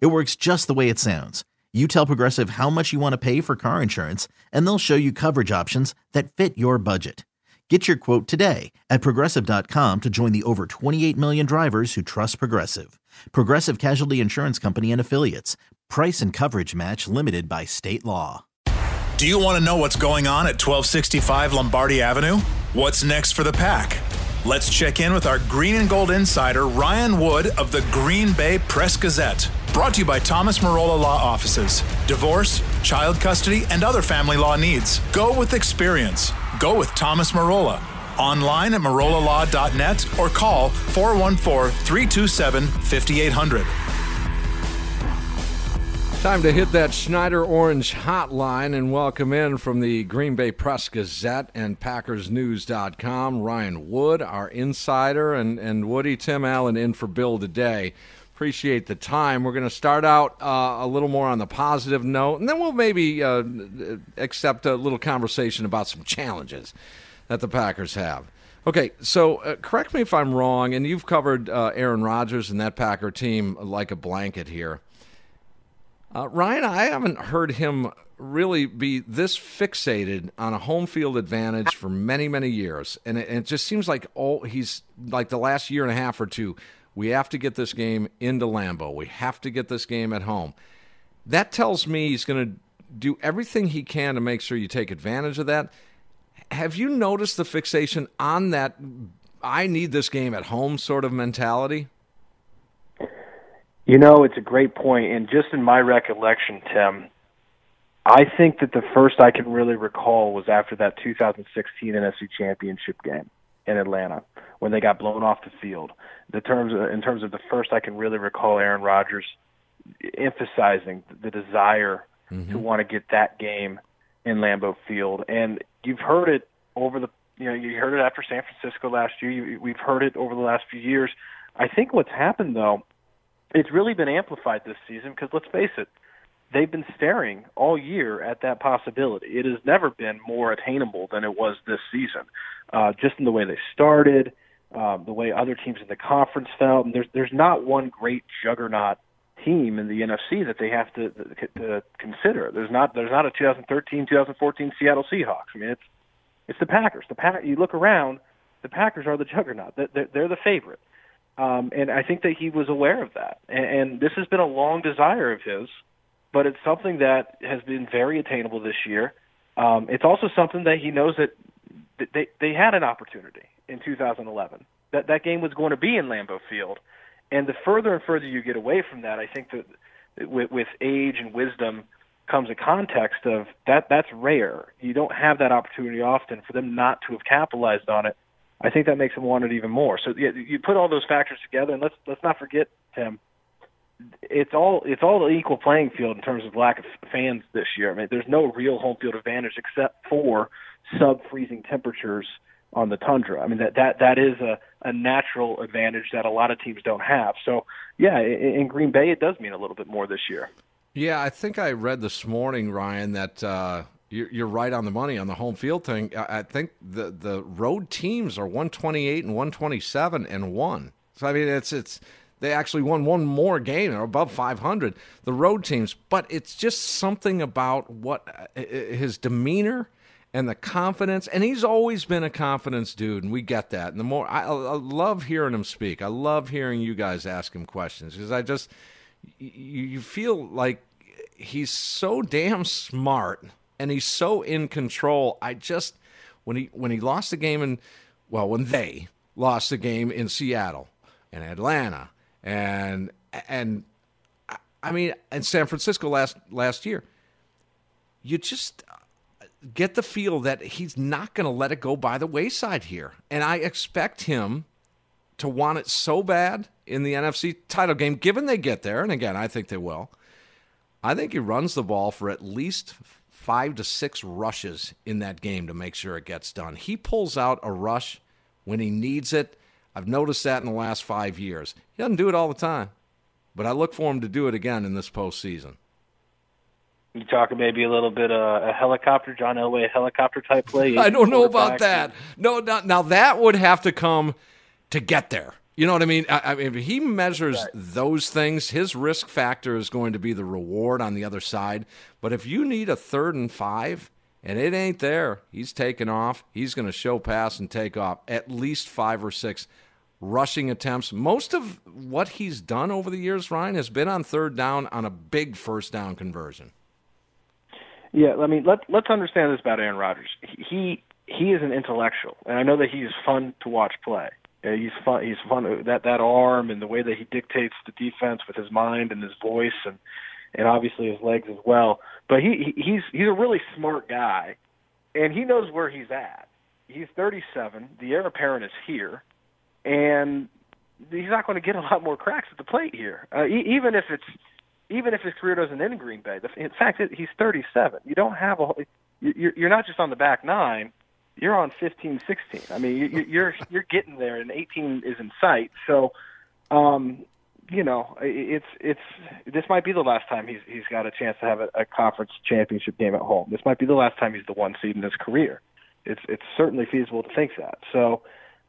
It works just the way it sounds. You tell Progressive how much you want to pay for car insurance, and they'll show you coverage options that fit your budget. Get your quote today at progressive.com to join the over 28 million drivers who trust Progressive. Progressive Casualty Insurance Company and Affiliates. Price and coverage match limited by state law. Do you want to know what's going on at 1265 Lombardi Avenue? What's next for the pack? Let's check in with our green and gold insider, Ryan Wood of the Green Bay Press Gazette. Brought to you by Thomas Marola Law Offices. Divorce, child custody, and other family law needs. Go with experience. Go with Thomas Marola. Online at marolalaw.net or call 414 327 5800. Time to hit that Schneider Orange hotline and welcome in from the Green Bay Press Gazette and PackersNews.com, Ryan Wood, our insider, and, and Woody Tim Allen in for Bill today. Appreciate the time. We're going to start out uh, a little more on the positive note, and then we'll maybe uh, accept a little conversation about some challenges that the Packers have. Okay, so uh, correct me if I'm wrong, and you've covered uh, Aaron Rodgers and that Packer team like a blanket here. Uh, Ryan, I haven't heard him really be this fixated on a home field advantage for many, many years, and it, it just seems like all he's like the last year and a half or two. We have to get this game into Lambeau. We have to get this game at home. That tells me he's going to do everything he can to make sure you take advantage of that. Have you noticed the fixation on that? I need this game at home sort of mentality. You know, it's a great point, and just in my recollection, Tim, I think that the first I can really recall was after that 2016 NFC Championship game in Atlanta when they got blown off the field. The terms in terms of the first I can really recall Aaron Rodgers emphasizing the desire mm-hmm. to want to get that game in Lambeau Field, and you've heard it over the you know you heard it after San Francisco last year. You, we've heard it over the last few years. I think what's happened though it's really been amplified this season because let's face it, they've been staring all year at that possibility. It has never been more attainable than it was this season, uh, just in the way they started, um, the way other teams in the conference felt. And there's there's not one great juggernaut team in the NFC that they have to, to consider. There's not there's not a 2013 2014 Seattle Seahawks. I mean it's it's the Packers. The Pack you look around, the Packers are the juggernaut. They're, they're the favorite. Um, and I think that he was aware of that. And, and this has been a long desire of his, but it's something that has been very attainable this year. Um, it's also something that he knows that they they had an opportunity in 2011. That that game was going to be in Lambeau Field, and the further and further you get away from that, I think that with, with age and wisdom comes a context of that that's rare. You don't have that opportunity often. For them not to have capitalized on it I think that makes him want it even more. So yeah, you put all those factors together, and let's let's not forget Tim. It's all it's all the equal playing field in terms of lack of fans this year. I mean, there's no real home field advantage except for sub freezing temperatures on the tundra. I mean that that that is a a natural advantage that a lot of teams don't have. So yeah, in, in Green Bay, it does mean a little bit more this year. Yeah, I think I read this morning, Ryan, that uh, you're right on the money on the home field thing. I think the the road teams are 128 and 127 and one. So I mean, it's it's they actually won one more game. They're above 500. The road teams, but it's just something about what uh, his demeanor and the confidence. And he's always been a confidence dude, and we get that. And the more I, I love hearing him speak, I love hearing you guys ask him questions because I just you feel like he's so damn smart and he's so in control. I just when he when he lost the game in well when they lost the game in Seattle and Atlanta and and I mean and San Francisco last last year, you just uh, get the feel that he's not going to let it go by the wayside here, and I expect him to want it so bad in the NFC title game, given they get there, and again I think they will. I think he runs the ball for at least five to six rushes in that game to make sure it gets done. He pulls out a rush when he needs it. I've noticed that in the last five years. He doesn't do it all the time, but I look for him to do it again in this postseason. You talking maybe a little bit uh, a helicopter, John Elway helicopter type play? I don't know about that. No, now, now that would have to come to get there. You know what I mean? I, I mean, if he measures right. those things, his risk factor is going to be the reward on the other side. But if you need a third and five and it ain't there, he's taking off. He's going to show pass and take off at least five or six rushing attempts. Most of what he's done over the years, Ryan, has been on third down on a big first down conversion. Yeah, I mean, let let's understand this about Aaron Rodgers. He he is an intellectual, and I know that he is fun to watch play. He's fun. He's fun. That that arm and the way that he dictates the defense with his mind and his voice, and and obviously his legs as well. But he he's he's a really smart guy, and he knows where he's at. He's 37. The heir apparent is here, and he's not going to get a lot more cracks at the plate here. Uh, even if it's even if his career doesn't end in Green Bay. In fact, he's 37. You don't have a you're you're not just on the back nine. You're on 15, 16. I mean, you, you're you're getting there, and 18 is in sight. So, um, you know, it's it's this might be the last time he's he's got a chance to have a, a conference championship game at home. This might be the last time he's the one seed in his career. It's it's certainly feasible to think that. So,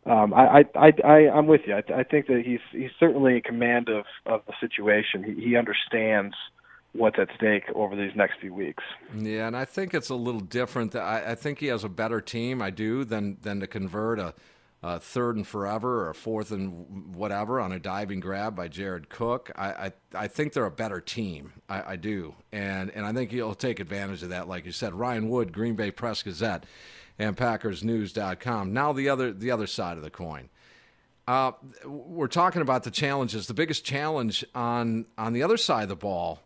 um, I, I, I, I'm with you. I, I think that he's he's certainly in command of of the situation. He, he understands what's at stake over these next few weeks. Yeah, and I think it's a little different. I, I think he has a better team. I do than than to convert a, a third and forever or a fourth and whatever on a diving grab by Jared Cook. I I, I think they're a better team. I, I do, and and I think he'll take advantage of that. Like you said, Ryan Wood, Green Bay Press Gazette and PackersNews.com. Now the other the other side of the coin. Uh, we're talking about the challenges. The biggest challenge on on the other side of the ball,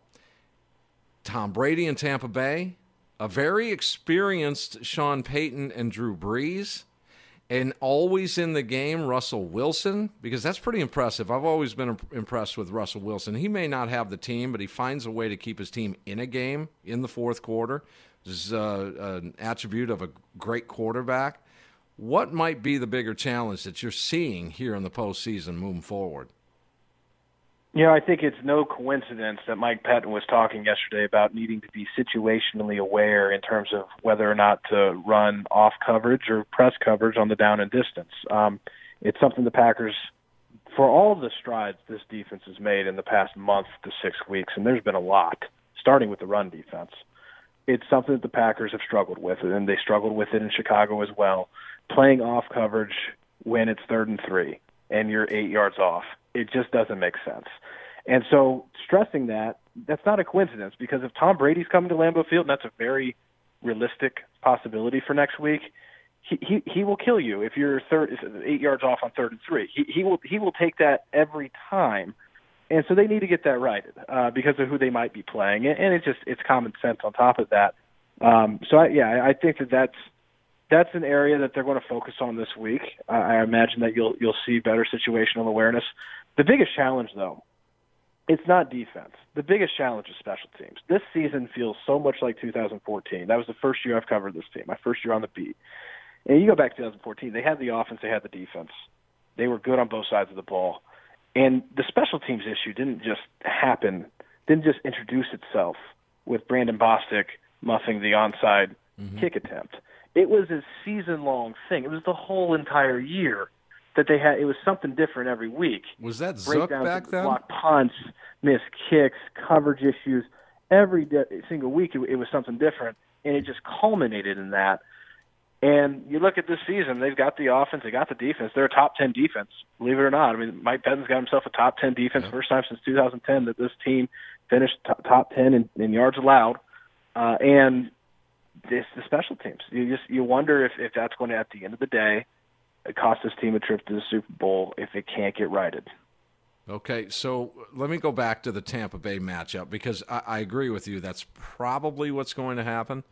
Tom Brady in Tampa Bay, a very experienced Sean Payton and Drew Brees, and always in the game Russell Wilson because that's pretty impressive. I've always been impressed with Russell Wilson. He may not have the team, but he finds a way to keep his team in a game in the fourth quarter This is uh, an attribute of a great quarterback. What might be the bigger challenge that you're seeing here in the postseason moving forward? You know, I think it's no coincidence that Mike Pettine was talking yesterday about needing to be situationally aware in terms of whether or not to run off coverage or press coverage on the down and distance. Um, it's something the Packers, for all the strides this defense has made in the past month to six weeks, and there's been a lot, starting with the run defense it's something that the Packers have struggled with, and they struggled with it in Chicago as well. Playing off coverage when it's third and three and you're eight yards off, it just doesn't make sense. And so stressing that, that's not a coincidence because if Tom Brady's coming to Lambeau Field, and that's a very realistic possibility for next week, he he, he will kill you if you're third eight yards off on third and three. He he will he will take that every time and so they need to get that right uh, because of who they might be playing, and it's just it's common sense on top of that. Um, so I, yeah, I think that that's that's an area that they're going to focus on this week. I, I imagine that you'll you'll see better situational awareness. The biggest challenge, though, it's not defense. The biggest challenge is special teams. This season feels so much like 2014. That was the first year I've covered this team. My first year on the beat. And you go back to 2014, they had the offense, they had the defense. They were good on both sides of the ball. And the special teams issue didn't just happen, didn't just introduce itself with Brandon Bostick muffing the onside mm-hmm. kick attempt. It was a season long thing. It was the whole entire year that they had. It was something different every week. Was that Zook back then? Block punts, missed kicks, coverage issues. Every de- single week, it, it was something different, and it just culminated in that. And you look at this season, they've got the offense, they got the defense. They're a top 10 defense, believe it or not. I mean, Mike Pettine's got himself a top 10 defense, yeah. first time since 2010 that this team finished top, top 10 in, in yards allowed. Uh, and this the special teams. You just you wonder if if that's going to at the end of the day cost this team a trip to the Super Bowl if it can't get righted. Okay, so let me go back to the Tampa Bay matchup because I, I agree with you. That's probably what's going to happen.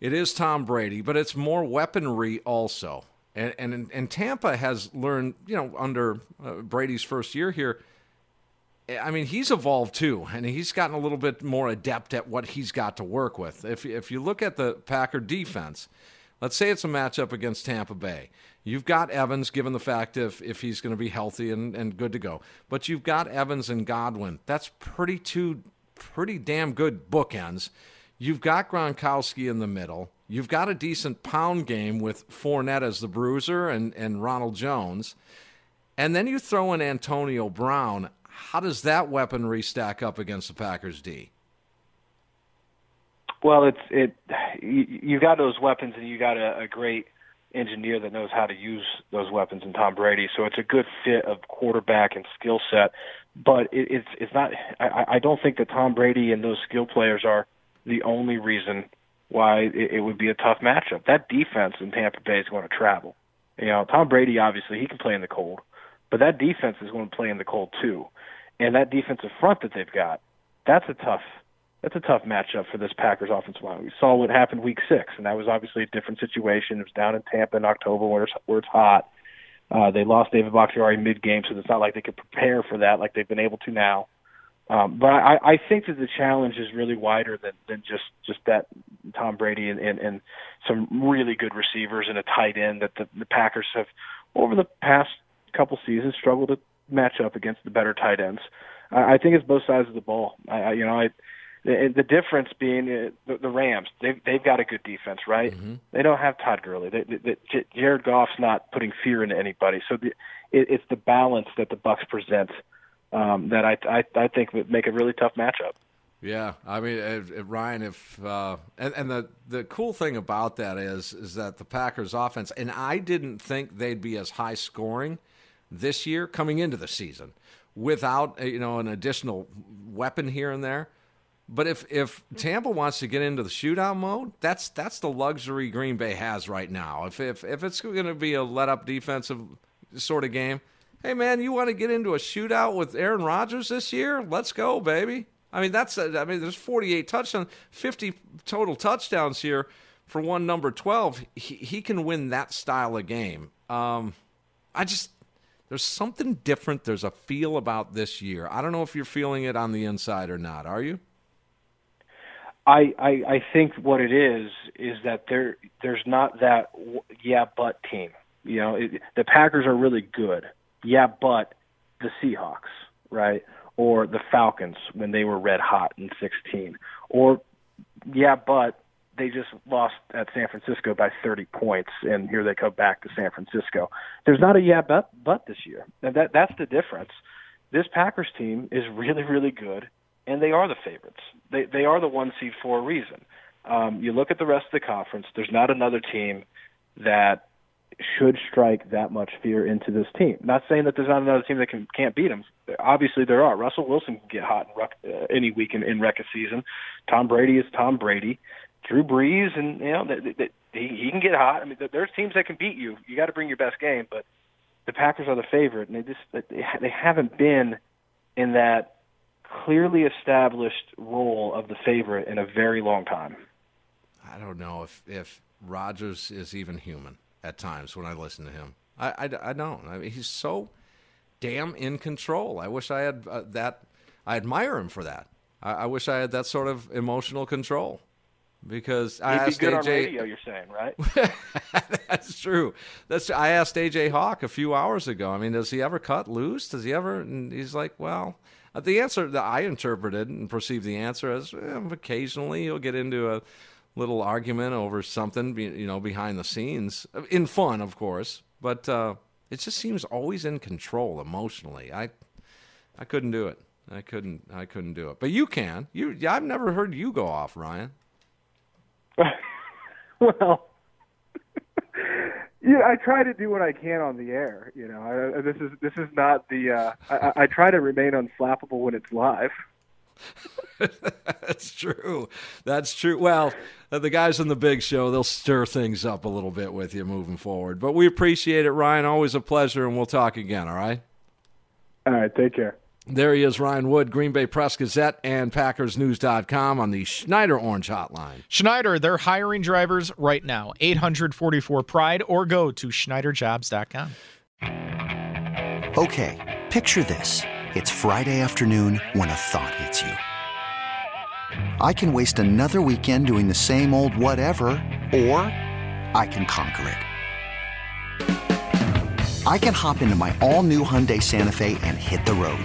It is Tom Brady, but it's more weaponry also. And and and Tampa has learned, you know, under uh, Brady's first year here, I mean, he's evolved too, and he's gotten a little bit more adept at what he's got to work with. If if you look at the Packer defense, let's say it's a matchup against Tampa Bay. You've got Evans, given the fact if if he's going to be healthy and, and good to go, but you've got Evans and Godwin. That's pretty two pretty damn good bookends. You've got Gronkowski in the middle. You've got a decent pound game with Fournette as the bruiser and, and Ronald Jones. And then you throw in Antonio Brown. How does that weaponry stack up against the Packers D? Well, it's it. You, you got those weapons, and you got a, a great engineer that knows how to use those weapons in Tom Brady. So it's a good fit of quarterback and skill set. But it, it's it's not. I, I don't think that Tom Brady and those skill players are the only reason why it, it would be a tough matchup. That defense in Tampa Bay is going to travel. You know, Tom Brady obviously he can play in the cold, but that defense is going to play in the cold too. And that defensive front that they've got, that's a tough that's a tough matchup for this Packers offensive line. We saw what happened week six, and that was obviously a different situation. It was down in Tampa in October where it's, where it's hot. Uh, they lost David Bakhtiari mid-game, so it's not like they could prepare for that like they've been able to now. Um, but I, I think that the challenge is really wider than, than just just that Tom Brady and, and, and some really good receivers and a tight end that the, the Packers have over the past couple seasons struggled to match up against the better tight ends. I, I think it's both sides of the ball. I, I you know I the, the difference being uh, the, the Rams, they've they've got a good defense, right? Mm-hmm. They don't have Todd Gurley. They, they, they, Jared Goff's not putting fear into anybody. So the, it, it's the balance that the Bucks present um, that I, I I think would make a really tough matchup. Yeah, I mean, if, if Ryan, if uh, and, and the the cool thing about that is is that the Packers' offense, and I didn't think they'd be as high scoring this year coming into the season without you know an additional weapon here and there. But if if Tampa wants to get into the shootout mode, that's that's the luxury Green Bay has right now. If if if it's going to be a let up defensive sort of game, hey man, you want to get into a shootout with Aaron Rodgers this year? Let's go, baby. I mean that's I mean there's 48 touchdowns, 50 total touchdowns here for one number 12. He he can win that style of game. Um, I just there's something different. There's a feel about this year. I don't know if you're feeling it on the inside or not. Are you? I, I I think what it is is that there there's not that yeah but team. You know, it, the Packers are really good. Yeah, but the Seahawks, right? Or the Falcons when they were red hot in 16. Or yeah, but they just lost at San Francisco by 30 points, and here they come back to San Francisco. There's not a yeah but but this year, and that that's the difference. This Packers team is really really good and they are the favorites. They they are the one seed for a reason. Um, you look at the rest of the conference. There's not another team that should strike that much fear into this team. Not saying that there's not another team that can can't beat them. Obviously, there are. Russell Wilson can get hot in uh, any week in, in rec season. Tom Brady is Tom Brady. Drew Brees, and you know that, that, he, he can get hot. I mean, there's teams that can beat you. You got to bring your best game, but the Packers are the favorite, and they just they haven't been in that clearly established role of the favorite in a very long time. I don't know if if Rodgers is even human at times when I listen to him. I, I, I don't. I mean, he's so damn in control. I wish I had uh, that. I admire him for that. I, I, wish I had that sort of emotional control because He'd I asked be good AJ. On radio, you're saying, right? That's true. That's I asked AJ Hawk a few hours ago. I mean, does he ever cut loose? Does he ever? And he's like, well, the answer that I interpreted and perceived the answer as eh, occasionally you'll get into a little argument over something, you know, behind the scenes, in fun, of course. But uh, it just seems always in control emotionally. I, I couldn't do it. I couldn't. I couldn't do it. But you can. You. I've never heard you go off, Ryan. well, yeah, I try to do what I can on the air. You know, I, this is this is not the. Uh, I, I try to remain unflappable when it's live. That's true. That's true. Well, uh, the guys on the big show, they'll stir things up a little bit with you moving forward. But we appreciate it, Ryan. Always a pleasure, and we'll talk again, all right? All right. Take care. There he is, Ryan Wood, Green Bay Press Gazette and PackersNews.com on the Schneider Orange Hotline. Schneider, they're hiring drivers right now. 844 Pride or go to SchneiderJobs.com. Okay, picture this. It's Friday afternoon when a thought hits you. I can waste another weekend doing the same old whatever, or I can conquer it. I can hop into my all new Hyundai Santa Fe and hit the road.